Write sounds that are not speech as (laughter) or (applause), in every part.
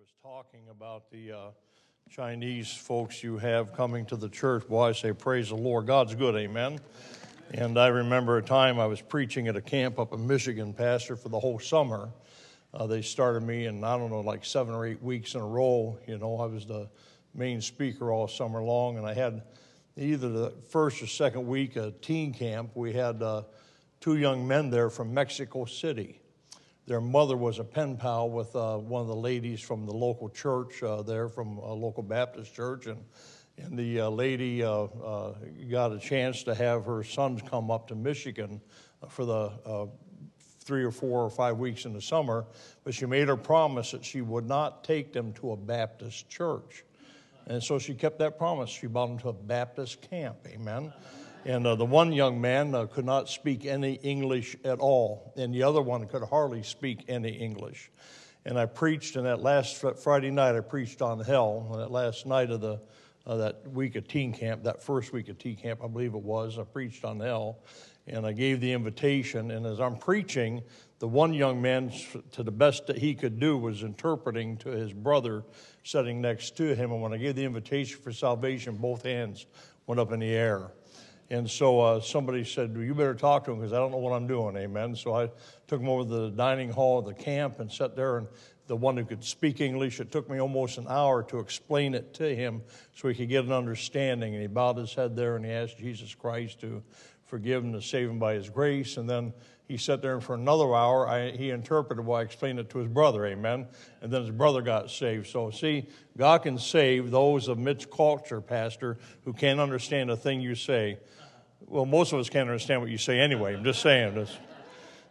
was talking about the uh, Chinese folks you have coming to the church. Boy, I say, praise the Lord. God's good, amen. And I remember a time I was preaching at a camp up in Michigan, Pastor, for the whole summer. Uh, they started me in, I don't know, like seven or eight weeks in a row. You know, I was the main speaker all summer long, and I had either the first or second week a teen camp, we had uh, two young men there from Mexico City their mother was a pen pal with uh, one of the ladies from the local church uh, there, from a local Baptist church, and and the uh, lady uh, uh, got a chance to have her sons come up to Michigan for the uh, three or four or five weeks in the summer, but she made her promise that she would not take them to a Baptist church. And so she kept that promise. She brought them to a Baptist camp. Amen. And uh, the one young man uh, could not speak any English at all, and the other one could hardly speak any English. And I preached, and that last Friday night, I preached on hell. And that last night of the uh, that week of teen camp, that first week of teen camp, I believe it was, I preached on hell, and I gave the invitation. And as I'm preaching, the one young man, to the best that he could do, was interpreting to his brother sitting next to him. And when I gave the invitation for salvation, both hands went up in the air. And so uh, somebody said, well, You better talk to him because I don't know what I'm doing. Amen. So I took him over to the dining hall of the camp and sat there. And the one who could speak English, it took me almost an hour to explain it to him so he could get an understanding. And he bowed his head there and he asked Jesus Christ to forgive him, to save him by his grace. And then he sat there and for another hour. I, he interpreted why I explained it to his brother, amen. And then his brother got saved. So, see, God can save those of mixed culture, Pastor, who can't understand a thing you say well, most of us can't understand what you say anyway. I'm just saying this.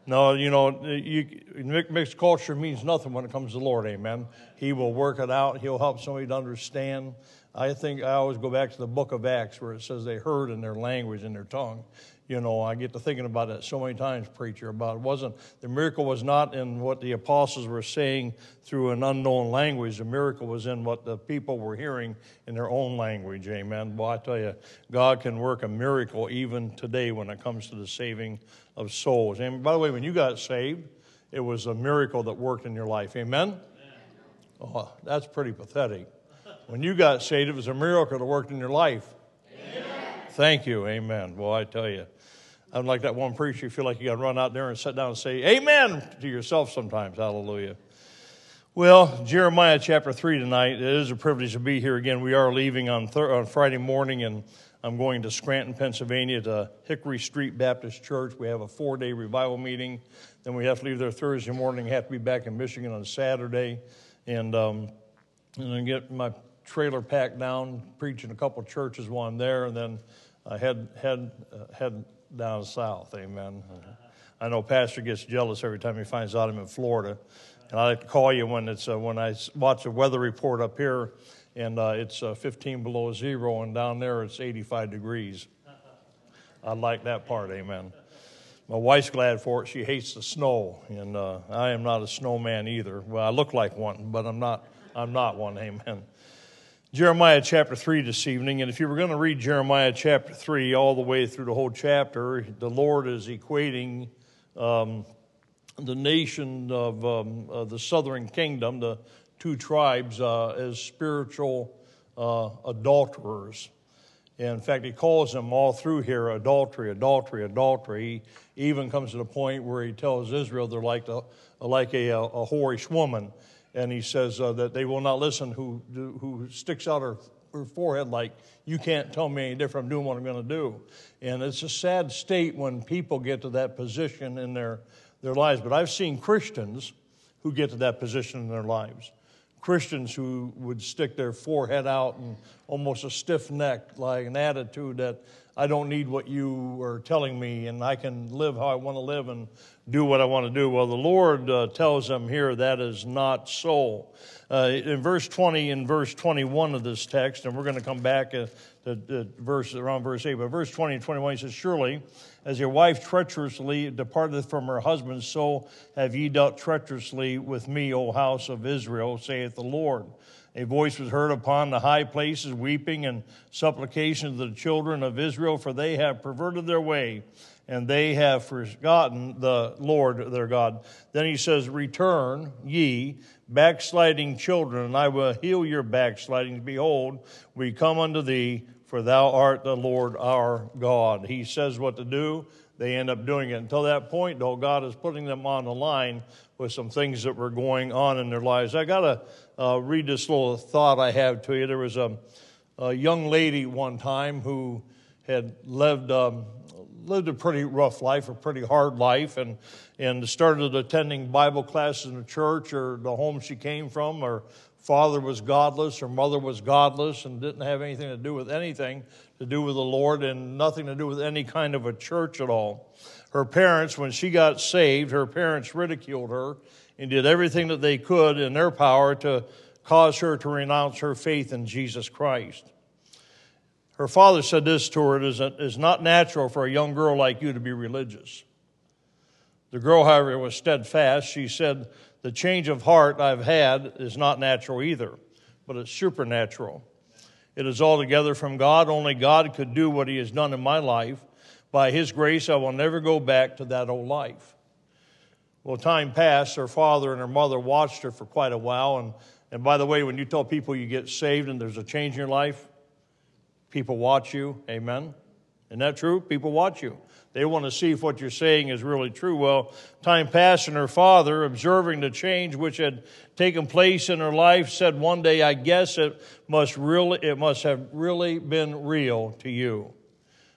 No, you know, you, mixed culture means nothing when it comes to the Lord, amen. He will work it out, He'll help somebody to understand. I think I always go back to the book of Acts where it says they heard in their language, in their tongue. You know, I get to thinking about it so many times, preacher, about it wasn't, the miracle was not in what the apostles were saying through an unknown language. The miracle was in what the people were hearing in their own language, amen. Well, I tell you, God can work a miracle even today when it comes to the saving of souls. And by the way, when you got saved, it was a miracle that worked in your life, amen? amen. Oh, that's pretty pathetic. When you got saved, it was a miracle that worked in your life. Amen. Thank you, amen. Well, I tell you. I'm like that one preacher, you feel like you got to run out there and sit down and say amen to yourself sometimes. Hallelujah. Well, Jeremiah chapter 3 tonight. It is a privilege to be here again. We are leaving on, on Friday morning, and I'm going to Scranton, Pennsylvania to Hickory Street Baptist Church. We have a four day revival meeting. Then we have to leave there Thursday morning, have to be back in Michigan on Saturday, and, um, and then get my trailer packed down, preaching a couple churches while I'm there, and then I had, head, uh, head down south. Amen. I know Pastor gets jealous every time he finds out I'm in Florida. And I like to call you when it's uh, when I watch the weather report up here, and uh, it's uh, 15 below zero, and down there it's 85 degrees. I like that part. Amen. My wife's glad for it. She hates the snow, and uh, I am not a snowman either. Well, I look like one, but I'm not. I'm not one. (laughs) Amen. Jeremiah chapter 3 this evening. And if you were going to read Jeremiah chapter 3 all the way through the whole chapter, the Lord is equating um, the nation of, um, of, the southern kingdom, the two tribes, uh, as spiritual uh, adulterers. And in fact, he calls them all through here adultery, adultery, adultery. He even comes to the point where he tells Israel they're like, a, like a, a whorish woman and he says uh, that they will not listen who, who sticks out her, her forehead like, you can't tell me any different, I'm doing what I'm going to do. And it's a sad state when people get to that position in their, their lives. But I've seen Christians who get to that position in their lives. Christians who would stick their forehead out and almost a stiff neck, like an attitude that I don't need what you are telling me, and I can live how I want to live and do what I want to do. Well, the Lord uh, tells them here that is not so. Uh, in verse 20 and verse 21 of this text, and we're going to come back to, to verse around verse 8, but verse 20 and 21 he says, Surely, as your wife treacherously departed from her husband, so have ye dealt treacherously with me, O house of Israel, saith the Lord. A voice was heard upon the high places, weeping and supplication of the children of Israel, for they have perverted their way, and they have forgotten the Lord their God. Then he says, Return ye, backsliding children, and I will heal your backslidings. Behold, we come unto thee, for thou art the Lord our God. He says what to do, they end up doing it. Until that point, though, God is putting them on the line with some things that were going on in their lives. I got to uh, read this little thought I have to you. There was a, a young lady one time who had lived. Um, lived a pretty rough life, a pretty hard life, and, and started attending Bible classes in the church or the home she came from. Her father was godless, her mother was godless, and didn't have anything to do with anything to do with the Lord and nothing to do with any kind of a church at all. Her parents, when she got saved, her parents ridiculed her and did everything that they could in their power to cause her to renounce her faith in Jesus Christ. Her father said this to her It is, it is not natural for a young girl like you to be religious. The girl, however, was steadfast. She said, The change of heart I've had is not natural either, but it's supernatural. It is altogether from God. Only God could do what He has done in my life. By His grace, I will never go back to that old life. Well, time passed. Her father and her mother watched her for quite a while. And, and by the way, when you tell people you get saved and there's a change in your life, People watch you. Amen. Isn't that true? People watch you. They want to see if what you're saying is really true. Well, time passed, and her father, observing the change which had taken place in her life, said one day, I guess it must really it must have really been real to you.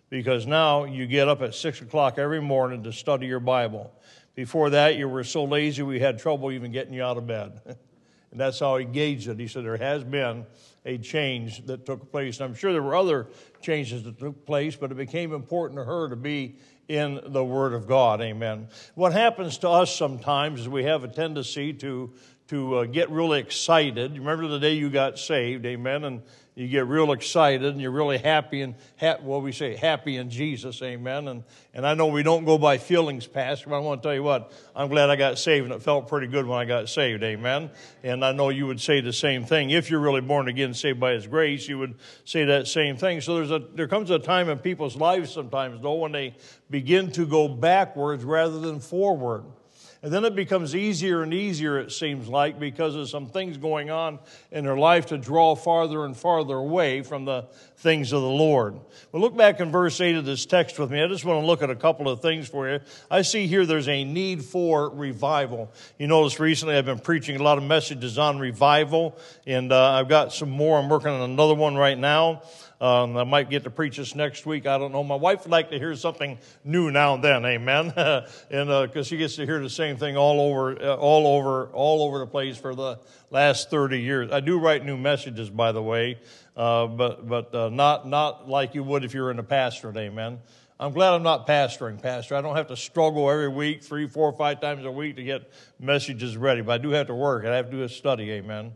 Because now you get up at six o'clock every morning to study your Bible. Before that, you were so lazy we had trouble even getting you out of bed. (laughs) and that's how he gauged it. He said, There has been a change that took place. And I'm sure there were other changes that took place, but it became important to her to be in the Word of God. Amen. What happens to us sometimes is we have a tendency to, to uh, get really excited. Remember the day you got saved, amen? And you get real excited and you're really happy and ha- what we say happy in jesus amen and, and i know we don't go by feelings pastor but i want to tell you what i'm glad i got saved and it felt pretty good when i got saved amen and i know you would say the same thing. If you're really born again saved by his grace you would say that same thing. So there's a there comes a time in people's lives sometimes though when they begin to go backwards rather than forward and then it becomes easier and easier, it seems like, because of some things going on in their life to draw farther and farther away from the things of the Lord. Well, look back in verse 8 of this text with me. I just want to look at a couple of things for you. I see here there's a need for revival. You notice recently I've been preaching a lot of messages on revival, and uh, I've got some more. I'm working on another one right now. Um, I might get to preach this next week. I don't know. My wife would like to hear something new now and then. Amen. (laughs) and because uh, she gets to hear the same thing all over, uh, all over, all over the place for the last 30 years. I do write new messages, by the way, uh, but but uh, not not like you would if you were in a pastorate. Amen. I'm glad I'm not pastoring, Pastor. I don't have to struggle every week, three, four, five times a week to get messages ready, but I do have to work. and I have to do a study. Amen.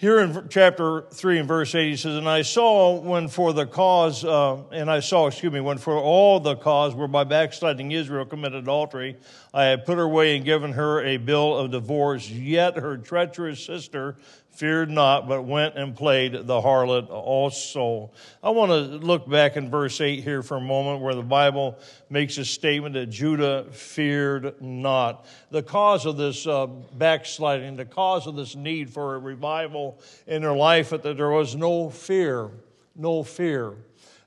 Here in chapter 3 and verse 8, he says, And I saw when for the cause, uh, and I saw, excuse me, when for all the cause whereby backsliding Israel committed adultery, I had put her away and given her a bill of divorce. Yet her treacherous sister feared not, but went and played the harlot also. I want to look back in verse 8 here for a moment where the Bible makes a statement that Judah feared not. The cause of this uh, backsliding, the cause of this need for a revival in their life, that there was no fear, no fear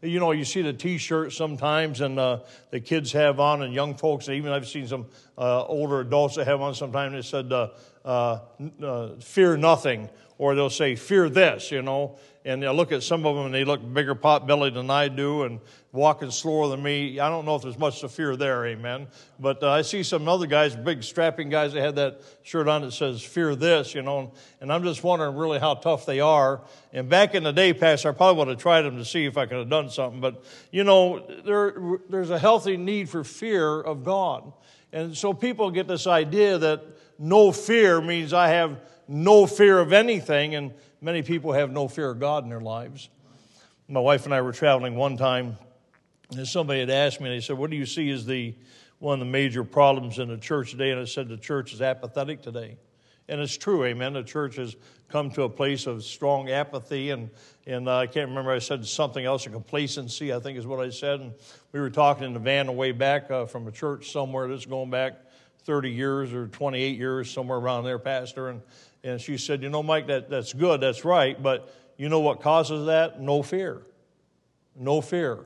you know, you see the T-shirts sometimes, and uh, the kids have on, and young folks. Even I've seen some uh, older adults that have on. Sometimes it said, uh, uh, uh, "Fear nothing," or they'll say, "Fear this," you know. And I look at some of them, and they look bigger pot bellied than I do, and walking slower than me. I don't know if there's much to fear there, amen. But uh, I see some other guys, big strapping guys, that had that shirt on that says "Fear this," you know. And I'm just wondering really how tough they are. And back in the day, Pastor, I probably would have tried them to see if I could have done something. But you know, there, there's a healthy need for fear of God, and so people get this idea that no fear means I have no fear of anything, and many people have no fear of God in their lives. My wife and I were traveling one time, and somebody had asked me, and they said, What do you see as the one of the major problems in the church today? And I said, The church is apathetic today. And it's true, amen. The church has come to a place of strong apathy, and, and uh, I can't remember, I said something else, a complacency, I think is what I said. And we were talking in the van the way back uh, from a church somewhere that's going back 30 years or 28 years, somewhere around there, Pastor. And, And she said, You know, Mike, that, that's good, that's right, but you know what causes that? No fear. No fear.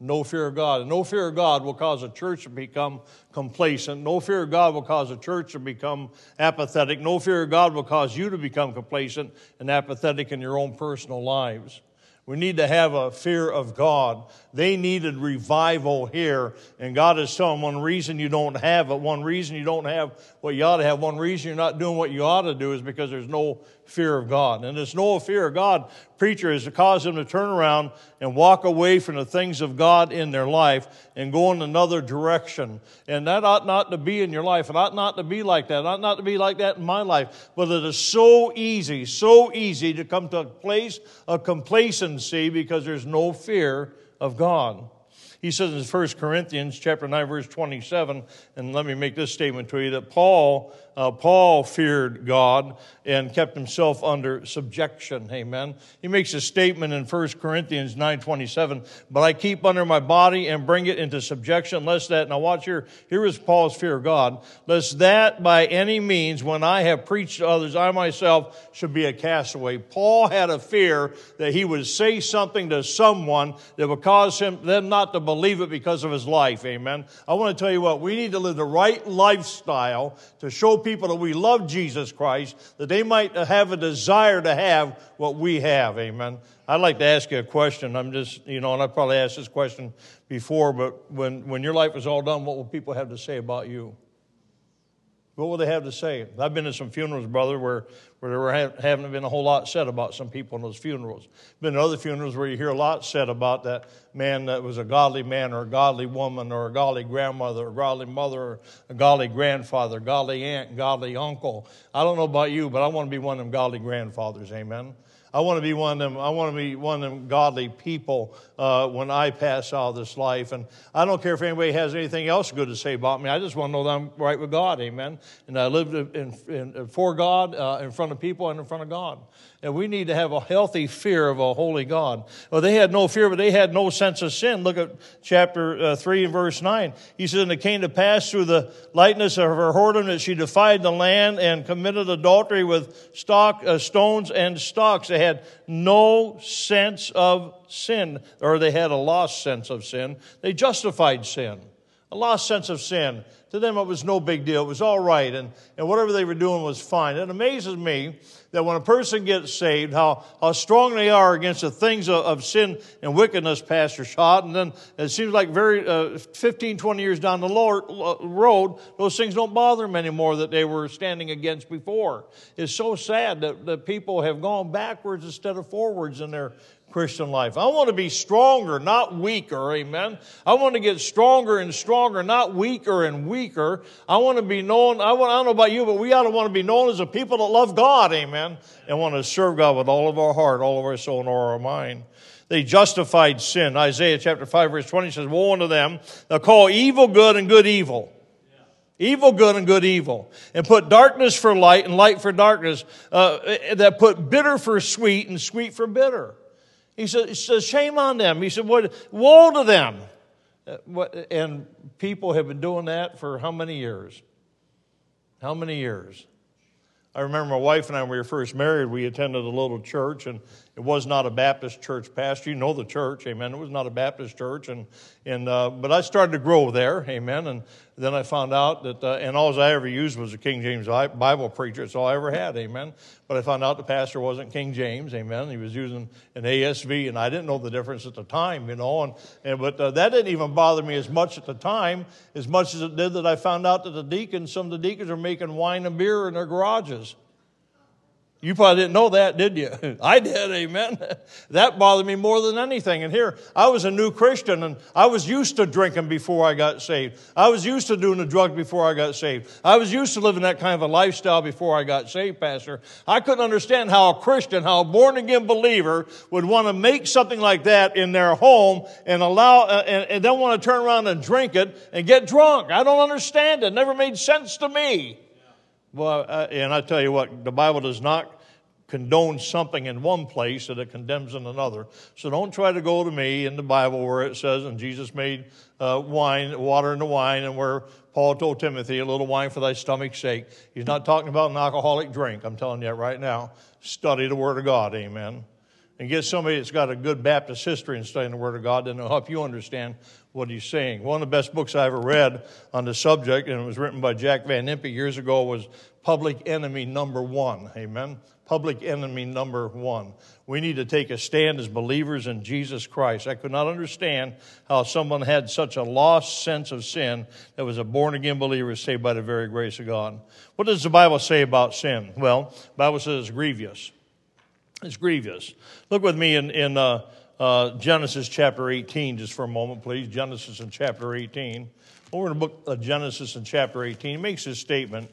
No fear of God. No fear of God will cause a church to become complacent. No fear of God will cause a church to become apathetic. No fear of God will cause you to become complacent and apathetic in your own personal lives. We need to have a fear of God. They needed revival here, and God is telling one reason you don't have it, one reason you don't have what you ought to have, one reason you're not doing what you ought to do is because there's no fear of God. And there's no fear of God, preacher, is to cause them to turn around and walk away from the things of God in their life and go in another direction. And that ought not to be in your life. It ought not to be like that. It ought not to be like that in my life. But it is so easy, so easy to come to a place of complacency because there's no fear of God. He says in 1 Corinthians chapter 9, verse 27, and let me make this statement to you, that Paul uh, Paul feared God and kept himself under subjection. Amen. He makes a statement in 1 Corinthians 9:27, "But I keep under my body and bring it into subjection, lest that." Now watch here. Here is Paul's fear of God, lest that by any means, when I have preached to others, I myself should be a castaway. Paul had a fear that he would say something to someone that would cause him them not to believe it because of his life. Amen. I want to tell you what we need to live the right lifestyle to show people people that we love Jesus Christ, that they might have a desire to have what we have. Amen. I'd like to ask you a question. I'm just, you know, and I probably asked this question before, but when, when your life is all done, what will people have to say about you? What will they have to say? I've been to some funerals, brother, where, where there have, haven't been a whole lot said about some people in those funerals. Been to other funerals where you hear a lot said about that man that was a godly man or a godly woman or a godly grandmother or a godly mother or a godly grandfather, godly aunt, godly uncle. I don't know about you, but I want to be one of them godly grandfathers. Amen. I want to be one of them. I want to be one of them godly people uh, when I pass out of this life. And I don't care if anybody has anything else good to say about me. I just want to know that I'm right with God. Amen. And I live in, in, for God, uh, in front of people, and in front of God. And we need to have a healthy fear of a holy God. Well, they had no fear, but they had no sense of sin. Look at chapter uh, 3 and verse 9. He says, And it came to pass through the lightness of her whoredom that she defied the land and committed adultery with stock, uh, stones and stocks. They had no sense of sin, or they had a lost sense of sin. They justified sin, a lost sense of sin. To them, it was no big deal. It was all right, and, and whatever they were doing was fine. It amazes me that when a person gets saved, how, how strong they are against the things of, of sin and wickedness, Pastor Schott. And then it seems like very uh, 15, 20 years down the uh, road, those things don't bother them anymore that they were standing against before. It's so sad that, that people have gone backwards instead of forwards in their Christian life. I want to be stronger, not weaker. Amen. I want to get stronger and stronger, not weaker and weaker. I want to be known. I, want, I don't know about you, but we ought to want to be known as a people that love God. Amen. And want to serve God with all of our heart, all of our soul, and all of our mind. They justified sin. Isaiah chapter 5 verse 20 says, Woe unto them that call evil good and good evil. Evil good and good evil. And put darkness for light and light for darkness. Uh, that put bitter for sweet and sweet for bitter. He says, shame on them. He said, what, woe to them. Uh, and people have been doing that for how many years? How many years? I remember my wife and I, when we were first married, we attended a little church, and it was not a Baptist church pastor. You know the church, amen. It was not a Baptist church, and and uh, but I started to grow there, amen. And then I found out that, uh, and all I ever used was a King James Bible preacher. It's all I ever had, amen. But I found out the pastor wasn't King James, amen. He was using an ASV, and I didn't know the difference at the time, you know. And, and but uh, that didn't even bother me as much at the time, as much as it did that I found out that the deacons, some of the deacons, are making wine and beer in their garages. You probably didn't know that, did you? (laughs) I did, amen. (laughs) That bothered me more than anything. And here, I was a new Christian and I was used to drinking before I got saved. I was used to doing the drugs before I got saved. I was used to living that kind of a lifestyle before I got saved, Pastor. I couldn't understand how a Christian, how a born again believer would want to make something like that in their home and allow, uh, and, and then want to turn around and drink it and get drunk. I don't understand it. it never made sense to me. Well, uh, and I tell you what, the Bible does not condone something in one place that it condemns in another. So don't try to go to me in the Bible where it says, and Jesus made uh, wine, water into wine, and where Paul told Timothy, a little wine for thy stomach's sake. He's not talking about an alcoholic drink. I'm telling you right now. Study the Word of God. Amen. And get somebody that's got a good Baptist history and studying the Word of God, then it'll help you understand what he's saying. One of the best books I ever read on the subject, and it was written by Jack Van Impe years ago, was Public Enemy Number One. Amen public enemy number one. We need to take a stand as believers in Jesus Christ. I could not understand how someone had such a lost sense of sin that was a born again believer saved by the very grace of God. What does the Bible say about sin? Well, the Bible says it's grievous. It's grievous. Look with me in, in uh, uh, Genesis chapter 18 just for a moment, please. Genesis in chapter 18. Over in the book of Genesis in chapter 18, he makes this statement,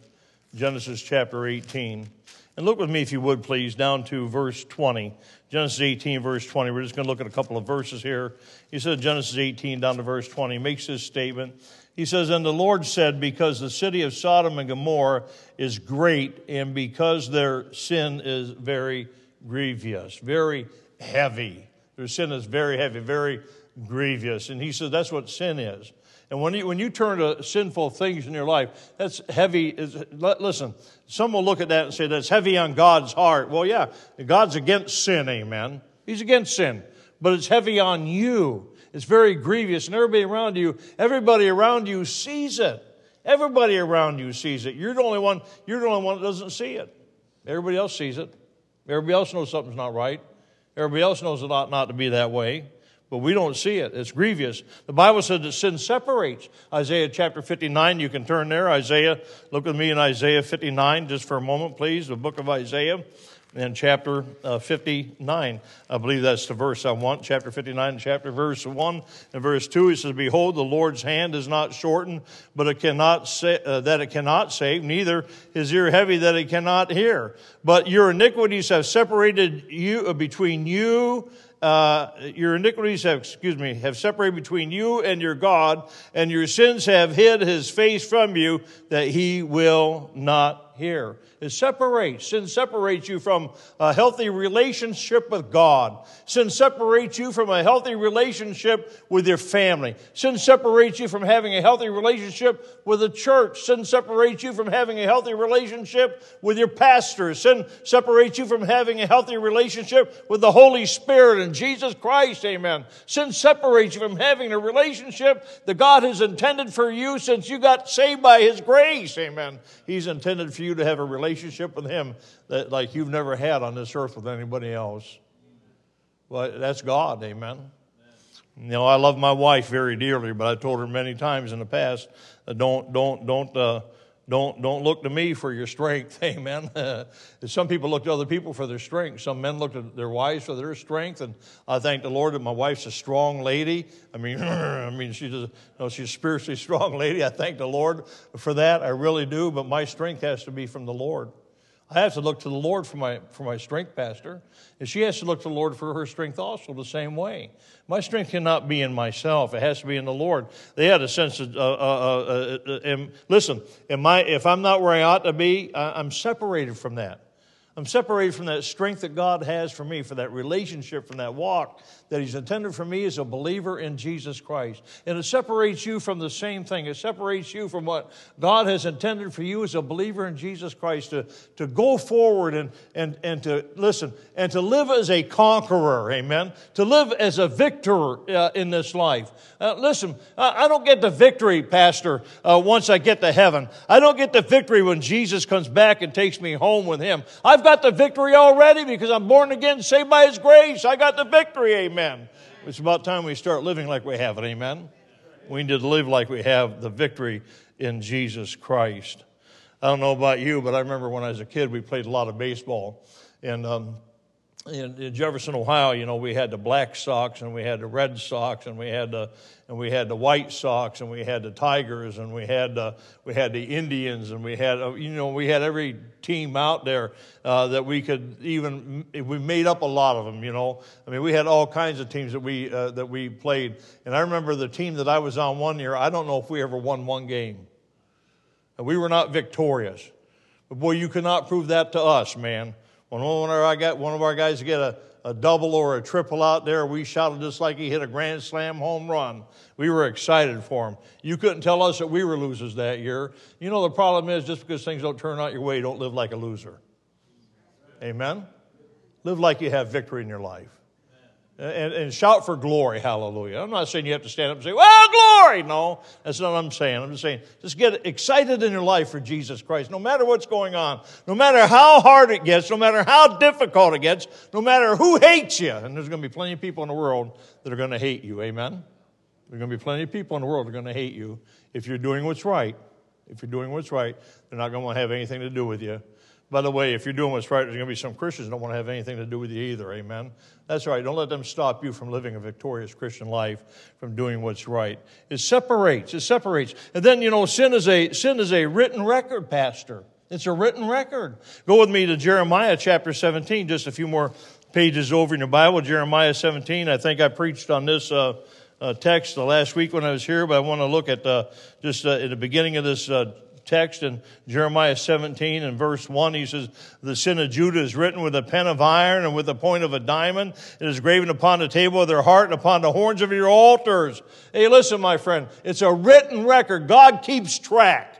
Genesis chapter 18. And look with me, if you would, please, down to verse 20. Genesis 18, verse 20. We're just going to look at a couple of verses here. He said, Genesis 18, down to verse 20, makes this statement. He says, And the Lord said, Because the city of Sodom and Gomorrah is great, and because their sin is very grievous, very heavy. Their sin is very heavy, very grievous. And he said, That's what sin is. And when you, when you turn to sinful things in your life, that's heavy. Is, listen, some will look at that and say that's heavy on God's heart. Well, yeah, God's against sin, amen. He's against sin. But it's heavy on you. It's very grievous. And everybody around you, everybody around you sees it. Everybody around you sees it. You're the only one, you're the only one that doesn't see it. Everybody else sees it. Everybody else knows something's not right. Everybody else knows it ought not to be that way but we don't see it. It's grievous. The Bible says that sin separates. Isaiah chapter 59, you can turn there. Isaiah, look with me in Isaiah 59 just for a moment, please. The book of Isaiah and chapter uh, 59. I believe that's the verse I want. Chapter 59, chapter verse 1 and verse 2. It says, Behold, the Lord's hand is not shortened, but it cannot sa- uh, that it cannot save, neither his ear heavy that it cannot hear. But your iniquities have separated you uh, between you uh, your iniquities have, excuse me, have separated between you and your God, and your sins have hid his face from you that he will not hear. It separates. Sin separates you from a healthy relationship with God. Sin separates you from a healthy relationship with your family. Sin separates you from having a healthy relationship with the church. Sin separates you from having a healthy relationship with your pastor. Sin separates you from having a healthy relationship with the Holy Spirit and Jesus Christ. Amen. Sin separates you from having a relationship that God has intended for you since you got saved by His grace. Amen. He's intended for you to have a relationship with Him that like you've never had on this earth with anybody else. Well, that's God, amen. You know, I love my wife very dearly, but I told her many times in the past, don't, don't, don't, uh, don't, don't look to me for your strength, (laughs) amen. (laughs) Some people look to other people for their strength. Some men look to their wives for their strength, and I thank the Lord that my wife's a strong lady. I mean, (laughs) I mean, she's a, she's a spiritually strong lady. I thank the Lord for that. I really do. But my strength has to be from the Lord. I have to look to the Lord for my, for my strength, Pastor. And she has to look to the Lord for her strength also the same way. My strength cannot be in myself, it has to be in the Lord. They had a sense of, uh, uh, uh, uh listen, am I, if I'm not where I ought to be, I'm separated from that. I'm separated from that strength that God has for me, for that relationship, from that walk that He's intended for me as a believer in Jesus Christ. And it separates you from the same thing. It separates you from what God has intended for you as a believer in Jesus Christ to, to go forward and, and, and to listen and to live as a conqueror. Amen. To live as a victor uh, in this life. Uh, listen, I don't get the victory, Pastor, uh, once I get to heaven. I don't get the victory when Jesus comes back and takes me home with Him. I've got the victory already because I'm born again, saved by His grace. I got the victory, amen. It's about time we start living like we have it, amen. We need to live like we have the victory in Jesus Christ. I don't know about you, but I remember when I was a kid, we played a lot of baseball. And um, in, in, Jefferson, Ohio, you know, we had the Black Sox and we had the Red Sox and we had the and we had the White Sox and we had the Tigers and we had the, we had the Indians and we had uh, you know we had every team out there uh, that we could even we made up a lot of them. You know, I mean we had all kinds of teams that we uh, that we played. And I remember the team that I was on one year. I don't know if we ever won one game. We were not victorious, but boy, you cannot prove that to us, man When one of our, got, one of our guys get a, a double or a triple out there, we shouted just like he hit a grand slam home run. We were excited for him. You couldn't tell us that we were losers that year. You know, the problem is just because things don't turn out your way, don't live like a loser. Amen? Live like you have victory in your life. Uh, and, and, shout for glory, hallelujah. I'm not saying you have to stand up and say, well, glory. No, that's not what I'm saying. I'm just saying, just get excited in your life for Jesus Christ, no matter what's going on, no matter how hard it gets, no matter how difficult it gets, no matter who hates you. And there's going to be plenty of people in the world that are going to hate you, amen? There's going to be plenty of people in the world that are going to hate you if you're doing what's right. If you're doing what's right, they're not going to have anything to do with you. By the way, if you're doing what's right, there's going to be some Christians don't want to have anything to do with you either. Amen. That's right. Don't let them stop you from living a victorious Christian life, from doing what's right. It separates. It separates. And then, you know, sin is a sin is a written record, Pastor. It's a written record. Go with me to Jeremiah chapter 17, just a few more pages over in your Bible. Jeremiah 17. I think I preached on this uh, uh, text the last week when I was here, but I want to look at uh, just uh, at the beginning of this uh, text in Jeremiah 17 and verse 1. He says, The sin of Judah is written with a pen of iron and with the point of a diamond. It is graven upon the table of their heart and upon the horns of your altars. Hey, listen, my friend. It's a written record. God keeps track.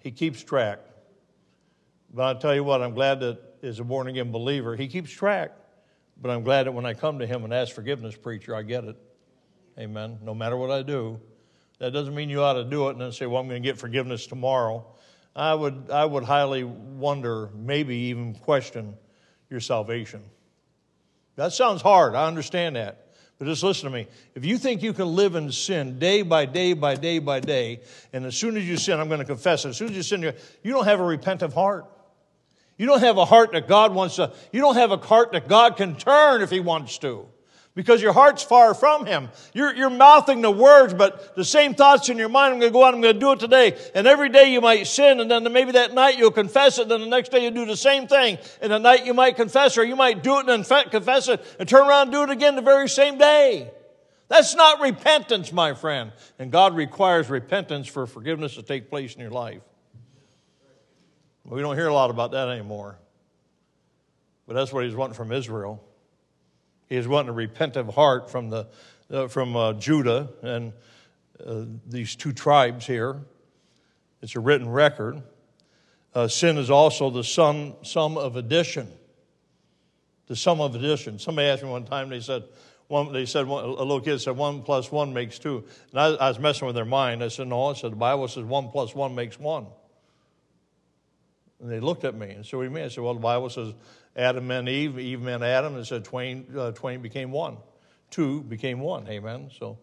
He keeps track. But I'll tell you what, I'm glad that as a born again believer, he keeps track. But I'm glad that when I come to him and ask forgiveness, preacher, I get it. Amen. No matter what I do, that doesn't mean you ought to do it and then say, well, I'm going to get forgiveness tomorrow. I would, I would highly wonder, maybe even question your salvation. That sounds hard. I understand that. But just listen to me. If you think you can live in sin day by day by day by day, and as soon as you sin, I'm going to confess it, as soon as you sin, you don't have a repentant heart. You don't have a heart that God wants to, you don't have a heart that God can turn if He wants to because your heart's far from Him. You're, you're mouthing the words, but the same thoughts in your mind, I'm going to go out, I'm going to do it today. And every day you might sin, and then maybe that night you'll confess it, then the next day you do the same thing. And the night you might confess, or you might do it and confess it, and turn around and do it again the very same day. That's not repentance, my friend. And God requires repentance for forgiveness to take place in your life. We don't hear a lot about that anymore. But that's what He's wanting from Israel. He is wanting a repentant heart from, the, uh, from uh, Judah and uh, these two tribes here. It's a written record. Uh, sin is also the sum, sum of addition. The sum of addition. Somebody asked me one time, they said, one, they said, one, a little kid said, one plus one makes two. And I, I was messing with their mind. I said, no, I said, the Bible says one plus one makes one. And they looked at me and do you mean? I said, Well, the Bible says Adam and Eve, Eve and Adam, and said twain, uh, twain became one. Two became one. Amen. So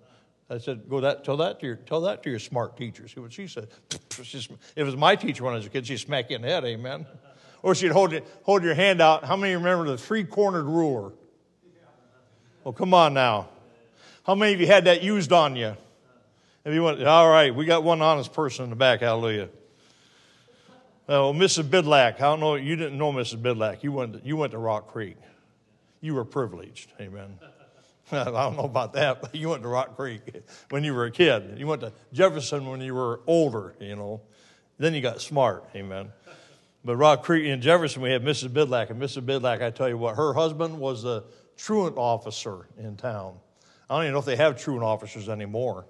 I said, Go that, tell that to your, tell that to your smart teacher. See what she said. (laughs) If it was my teacher when I was a kid, she'd smack you in the head. Amen. Or she'd hold, it, hold your hand out. How many remember the three cornered ruler? Well, come on now. How many of you had that used on you? If you went, all right, we got one honest person in the back. Hallelujah. Uh, oh, Mrs. Bidlack. I don't know. You didn't know Mrs. Bidlack. You went, to, you went to Rock Creek. You were privileged. Amen. (laughs) I don't know about that, but you went to Rock Creek when you were a kid. You went to Jefferson when you were older, you know. Then you got smart. Amen. But Rock Creek in Jefferson, we had Mrs. Bidlack. And Mrs. Bidlack, I tell you what, her husband was the truant officer in town. I don't even know if they have truant officers anymore.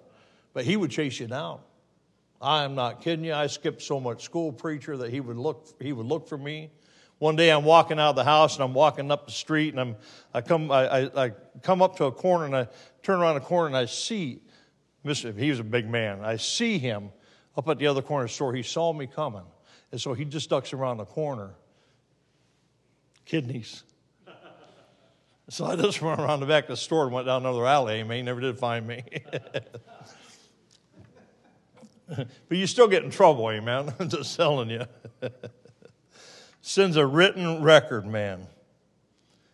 But he would chase you down. I am not kidding you. I skipped so much school preacher that he would look, he would look for me. One day I'm walking out of the house and I'm walking up the street and I'm, I, come, I, I, I come up to a corner and I turn around the corner and I see, Mr. he was a big man. I see him up at the other corner the store. He saw me coming. And so he just ducks around the corner. Kidneys. (laughs) so I just went around the back of the store and went down another alley. I mean, he never did find me. (laughs) (laughs) but you still get in trouble, eh, amen? (laughs) I'm just telling you. (laughs) Sin's a written record, man.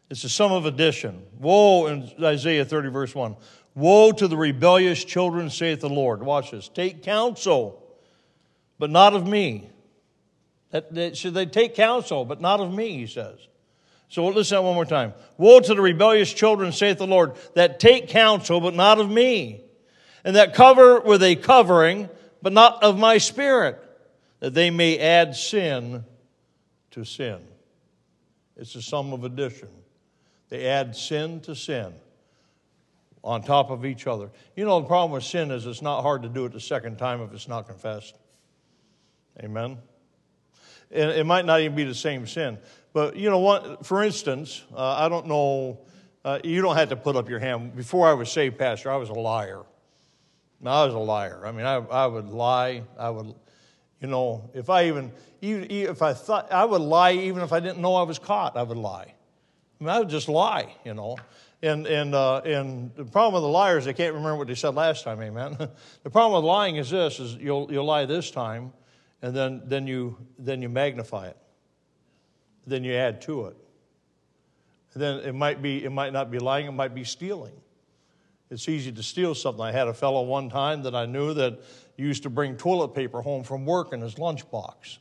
It's a sum of addition. Woe, in Isaiah 30, verse 1. Woe to the rebellious children, saith the Lord. Watch this. Take counsel, but not of me. That, that, should they take counsel, but not of me, he says. So listen to that one more time. Woe to the rebellious children, saith the Lord, that take counsel, but not of me, and that cover with a covering, but not of my spirit, that they may add sin to sin. It's a sum of addition. They add sin to sin on top of each other. You know, the problem with sin is it's not hard to do it the second time if it's not confessed. Amen. And it might not even be the same sin. But, you know what? For instance, uh, I don't know, uh, you don't have to put up your hand. Before I was saved, Pastor, I was a liar. I was a liar. I mean, I, I would lie. I would, you know, if I even, even, if I thought, I would lie even if I didn't know I was caught, I would lie. I mean, I would just lie, you know. And, and, uh, and the problem with the liars, they can't remember what they said last time, amen. (laughs) the problem with lying is this, is you'll, you'll lie this time, and then, then, you, then you magnify it. Then you add to it. And then it might, be, it might not be lying, it might be stealing. It's easy to steal something. I had a fellow one time that I knew that used to bring toilet paper home from work in his lunchbox.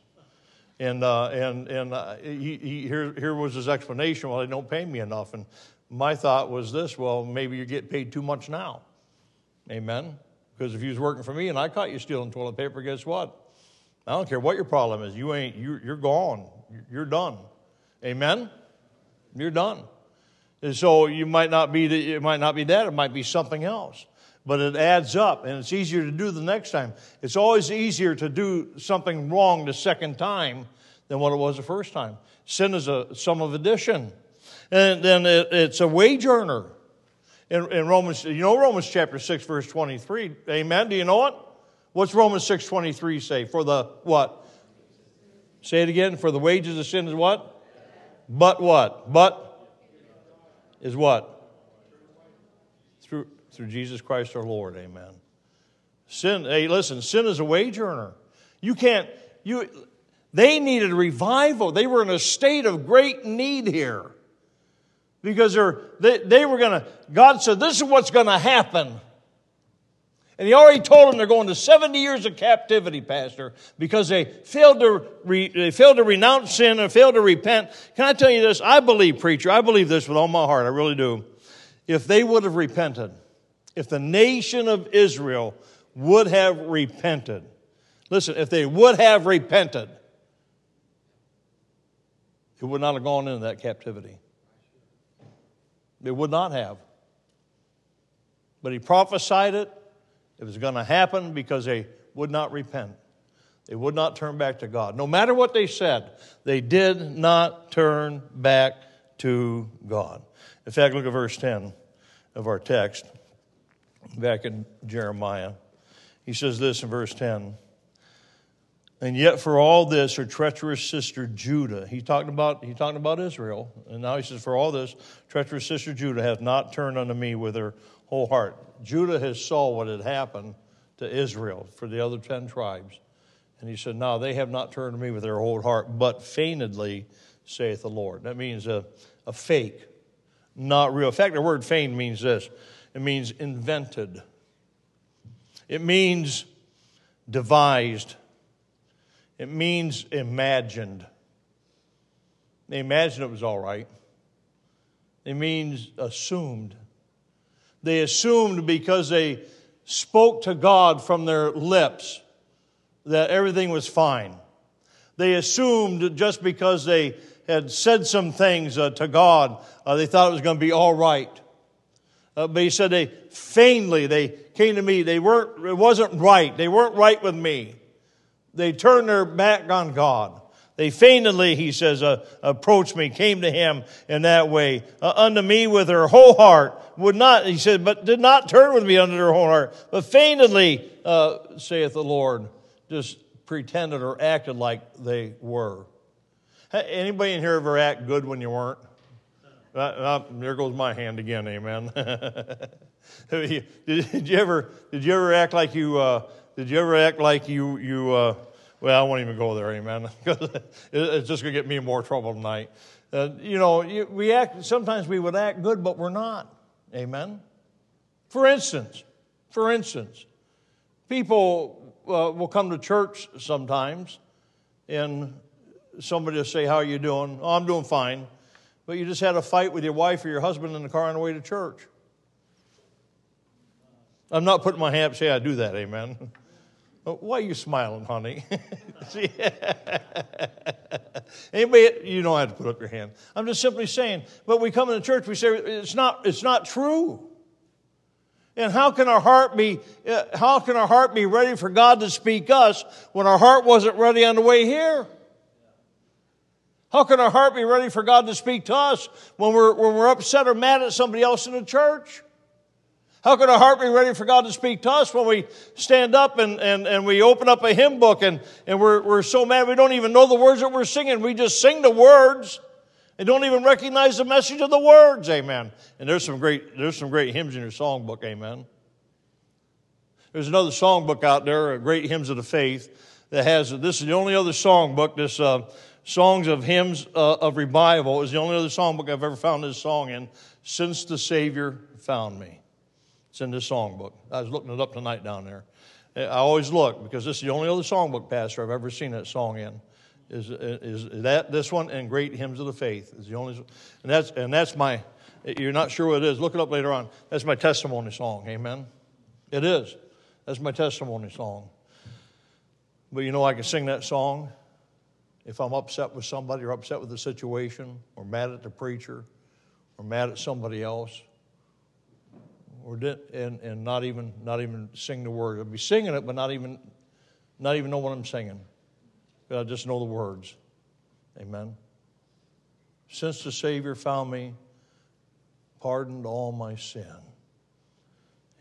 And, uh, and, and uh, he, he, here, here was his explanation well, they don't pay me enough. And my thought was this well, maybe you get paid too much now. Amen. Because if you was working for me and I caught you stealing toilet paper, guess what? I don't care what your problem is. You ain't, you, you're gone. You're done. Amen? You're done. And so you might not be the, it might not be that, it might be something else. But it adds up and it's easier to do the next time. It's always easier to do something wrong the second time than what it was the first time. Sin is a sum of addition. And then it, it's a wage earner. In, in, Romans, you know Romans chapter 6, verse 23. Amen. Do you know it? What's Romans 6, 23 say? For the what? Say it again. For the wages of sin is what? But what? But is what? Through, through Jesus Christ our Lord. Amen. Sin, hey, listen, sin is a wage earner. You can't, you, they needed revival. They were in a state of great need here because they, they were going to, God said, this is what's going to happen. And he already told them they're going to 70 years of captivity, Pastor, because they failed to, re, they failed to renounce sin and failed to repent. Can I tell you this? I believe, preacher, I believe this with all my heart. I really do. If they would have repented, if the nation of Israel would have repented, listen, if they would have repented, it would not have gone into that captivity. It would not have. But he prophesied it. It was going to happen because they would not repent. They would not turn back to God. No matter what they said, they did not turn back to God. In fact, look at verse 10 of our text, back in Jeremiah. He says this in verse 10 and yet, for all this, her treacherous sister Judah, he talked about, he talked about Israel, and now he says, For all this, treacherous sister Judah hath not turned unto me with her whole heart. Judah has saw what had happened to Israel for the other ten tribes. And he said, No, they have not turned to me with their whole heart, but feignedly, saith the Lord. That means a, a fake, not real. In fact, the word feigned means this it means invented, it means devised it means imagined. They imagined it was all right. It means assumed. They assumed because they spoke to God from their lips that everything was fine. They assumed just because they had said some things uh, to God, uh, they thought it was going to be all right. Uh, but he said they feignedly, they came to me, they weren't, it wasn't right. They weren't right with me. They turned their back on God. They feignedly, he says, uh, approached me, came to him in that way, uh, unto me with their whole heart. Would not, he said, but did not turn with me unto their whole heart, but feignedly, uh, saith the Lord, just pretended or acted like they were. Anybody in here ever act good when you weren't? Uh, uh, there goes my hand again, amen. did, (laughs) did, you ever, did you ever act like you, uh, did you ever act like you, you uh, well, I won't even go there, amen, (laughs) it's just going to get me in more trouble tonight. Uh, you know, we act, sometimes we would act good, but we're not, amen. For instance, for instance, people uh, will come to church sometimes, and somebody will say, how are you doing? Oh, I'm doing fine. But you just had a fight with your wife or your husband in the car on the way to church. I'm not putting my hand up say I do that, amen. (laughs) Why are you smiling, honey? (laughs) Anybody, you don't have to put up your hand. I'm just simply saying, but we come into church, we say it's not, it's not true. And how can our heart be, uh, how can our heart be ready for God to speak us when our heart wasn't ready on the way here? How can our heart be ready for God to speak to us when we're, when we're upset or mad at somebody else in the church? How can our heart be ready for God to speak to us when we stand up and, and, and we open up a hymn book and, and we're, we're so mad we don't even know the words that we're singing? We just sing the words and don't even recognize the message of the words, amen. And there's some great, there's some great hymns in your songbook, amen. There's another songbook out there, Great Hymns of the Faith, that has, this is the only other songbook, this uh, Songs of Hymns uh, of Revival is the only other songbook I've ever found this song in, Since the Savior Found Me. It's in this songbook. I was looking it up tonight down there. I always look because this is the only other songbook, Pastor, I've ever seen that song in. Is, is that this one and Great Hymns of the Faith is the only, and that's and that's my. You're not sure what it is. Look it up later on. That's my testimony song. Amen. It is. That's my testimony song. But you know, I can sing that song if I'm upset with somebody or upset with the situation or mad at the preacher or mad at somebody else or did, and, and not even not even sing the words. I'd be singing it, but not even not even know what I'm singing. But I just know the words. Amen. Since the Savior found me, pardoned all my sin.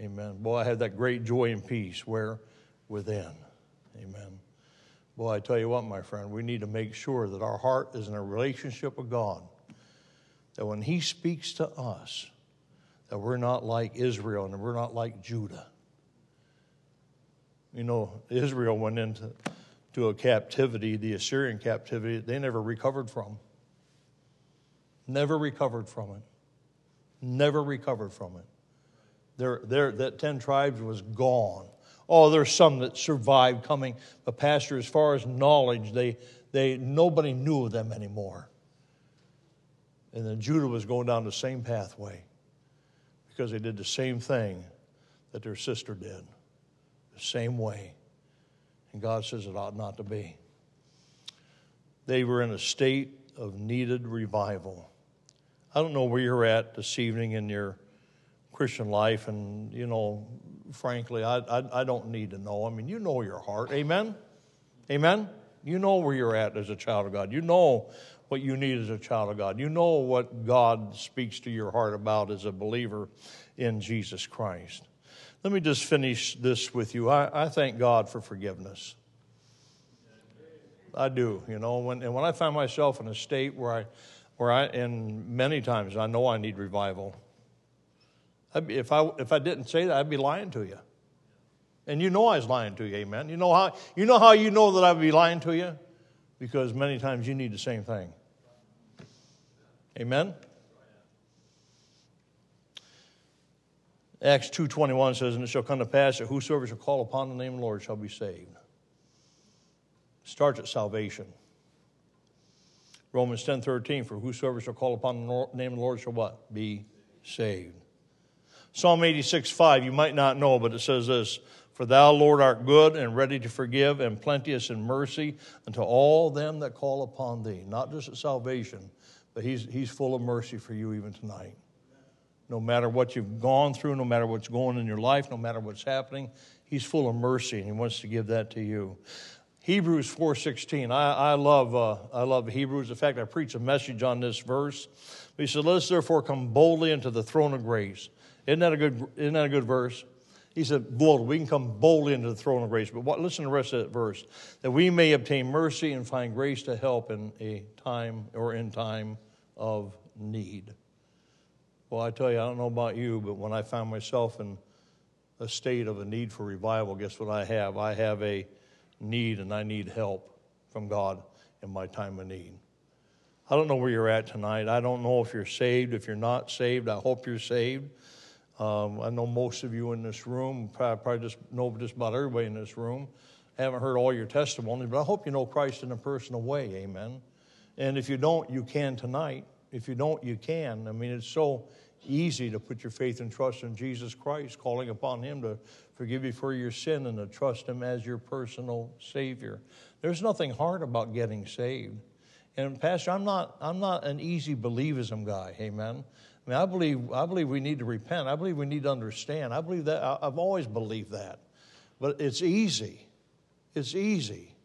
Amen. Boy, I had that great joy and peace where within. Amen. Boy, I tell you what, my friend, we need to make sure that our heart is in a relationship with God. That when He speaks to us, that we're not like Israel and we're not like Judah. You know, Israel went into to a captivity, the Assyrian captivity, they never recovered from. Never recovered from it. Never recovered from it. There, there, that 10 tribes was gone. Oh, there's some that survived coming, but Pastor, as far as knowledge, they, they, nobody knew of them anymore. And then Judah was going down the same pathway because they did the same thing that their sister did, the same way. And God says it ought not to be. They were in a state of needed revival. I don't know where you're at this evening in your Christian life, and, you know, frankly, I, I, I don't need to know. I mean, you know your heart. Amen? Amen? You know where you're at as a child of God. You know what you need as a child of God. You know what God speaks to your heart about as a believer in Jesus Christ. Let me just finish this with you. I, I thank God for forgiveness. I do, you know, when, and when I find myself in a state where I, where I, and many times I know I need revival. Be, if I, if I didn't say that, I'd be lying to you. And you know I was lying to you, amen. You know how you know how you know that I'd be lying to you? Because many times you need the same thing. Amen? Acts 2.21 says, And it shall come to pass that whosoever shall call upon the name of the Lord shall be saved. Starts at salvation. Romans 10.13, For whosoever shall call upon the name of the Lord shall what? Be saved. Psalm 86.5, you might not know, but it says this, For thou, Lord, art good and ready to forgive and plenteous in mercy unto all them that call upon thee. Not just at salvation, he's, he's full of mercy for you even tonight. No matter what you've gone through, no matter what's going in your life, no matter what's happening, he's full of mercy and he wants to give that to you. Hebrews 4.16, I, I, love, uh, I love Hebrews. In fact, I preach a message on this verse. He said, let us therefore come boldly into the throne of grace. Isn't that a good, isn't that a good verse? He said, boldly, we can come boldly into the throne of grace. But what, listen to the rest of that verse. That we may obtain mercy and find grace to help in a time or in time of need. Well, I tell you, I don't know about you, but when I find myself in a state of a need for revival, guess what I have? I have a need and I need help from God in my time of need. I don't know where you're at tonight. I don't know if you're saved. If you're not saved, I hope you're saved. Um, I know most of you in this room, probably just know just about everybody in this room. I haven't heard all your testimony, but I hope you know Christ in a personal way. Amen. And if you don't, you can tonight. If you don't, you can. I mean, it's so easy to put your faith and trust in Jesus Christ, calling upon Him to forgive you for your sin and to trust Him as your personal Savior. There's nothing hard about getting saved. And Pastor, I'm not, I'm not an easy believism guy, amen. I mean, I believe, I believe we need to repent. I believe we need to understand. I believe that, I've always believed that. But it's easy. It's easy.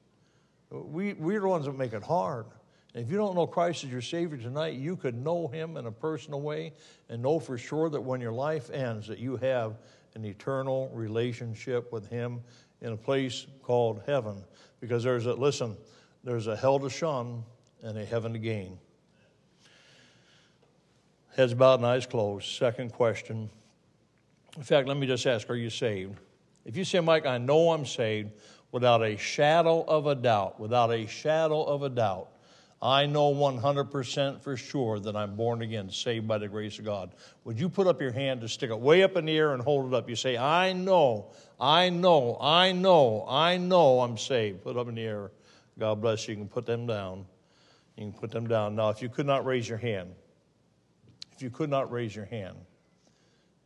We, we're the ones that make it hard. If you don't know Christ as your Savior tonight, you could know Him in a personal way and know for sure that when your life ends, that you have an eternal relationship with Him in a place called heaven. Because there's a, listen, there's a hell to shun and a heaven to gain. Heads bowed and eyes closed. Second question. In fact, let me just ask Are you saved? If you say, Mike, I know I'm saved without a shadow of a doubt, without a shadow of a doubt, I know 100% for sure that I'm born again, saved by the grace of God. Would you put up your hand to stick it way up in the air and hold it up? You say, I know, I know, I know, I know I'm saved. Put up in the air. God bless you. You can put them down. You can put them down. Now, if you could not raise your hand, if you could not raise your hand,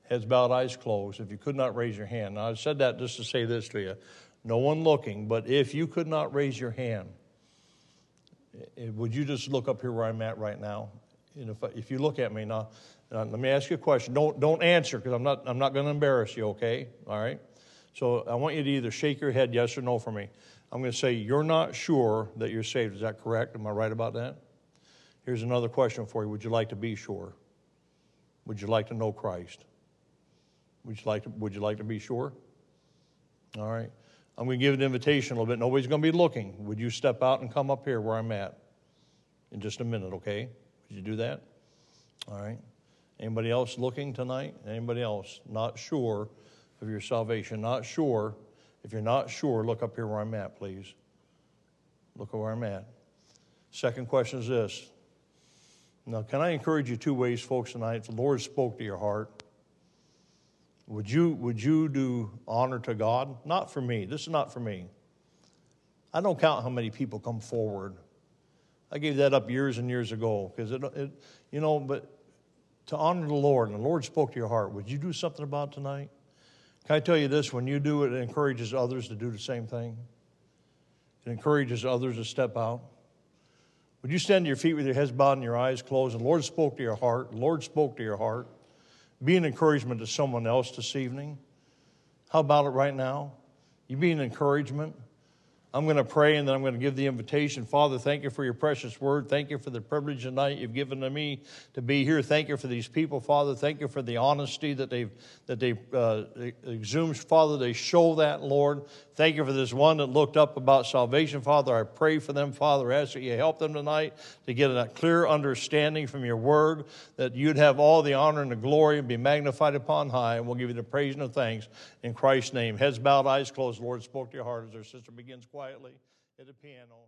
heads bowed, eyes closed, if you could not raise your hand. Now, I said that just to say this to you no one looking, but if you could not raise your hand, would you just look up here where I'm at right now? And if, if you look at me now, uh, let me ask you a question. Don't, don't answer because I'm not, I'm not going to embarrass you, okay? All right? So I want you to either shake your head yes or no for me. I'm going to say, You're not sure that you're saved. Is that correct? Am I right about that? Here's another question for you Would you like to be sure? Would you like to know Christ? Would you like to, would you like to be sure? All right. I'm going to give an invitation a little bit. Nobody's going to be looking. Would you step out and come up here where I'm at in just a minute, okay? Would you do that? All right. Anybody else looking tonight? Anybody else not sure of your salvation? Not sure. If you're not sure, look up here where I'm at, please. Look where I'm at. Second question is this. Now, can I encourage you two ways, folks, tonight? The Lord spoke to your heart. Would you, would you do honor to God? Not for me. This is not for me. I don't count how many people come forward. I gave that up years and years ago because it, it, you know, but to honor the Lord, and the Lord spoke to your heart, would you do something about tonight? Can I tell you this? When you do it, it encourages others to do the same thing. It encourages others to step out. Would you stand to your feet with your heads bowed and your eyes closed? The Lord spoke to your heart. The Lord spoke to your heart. Be an encouragement to someone else this evening. How about it right now? You be an encouragement. I'm going to pray and then I'm going to give the invitation. Father, thank you for your precious word. Thank you for the privilege tonight you've given to me to be here. Thank you for these people, Father. Thank you for the honesty that they've that they uh, exhumed, Father. They show that, Lord. Thank you for this one that looked up about salvation, Father. I pray for them, Father. I ask that you help them tonight to get a clear understanding from your word, that you'd have all the honor and the glory and be magnified upon high. And we'll give you the praise and the thanks in Christ's name. Heads bowed, eyes closed. Lord spoke to your heart as our sister begins quietly at the piano.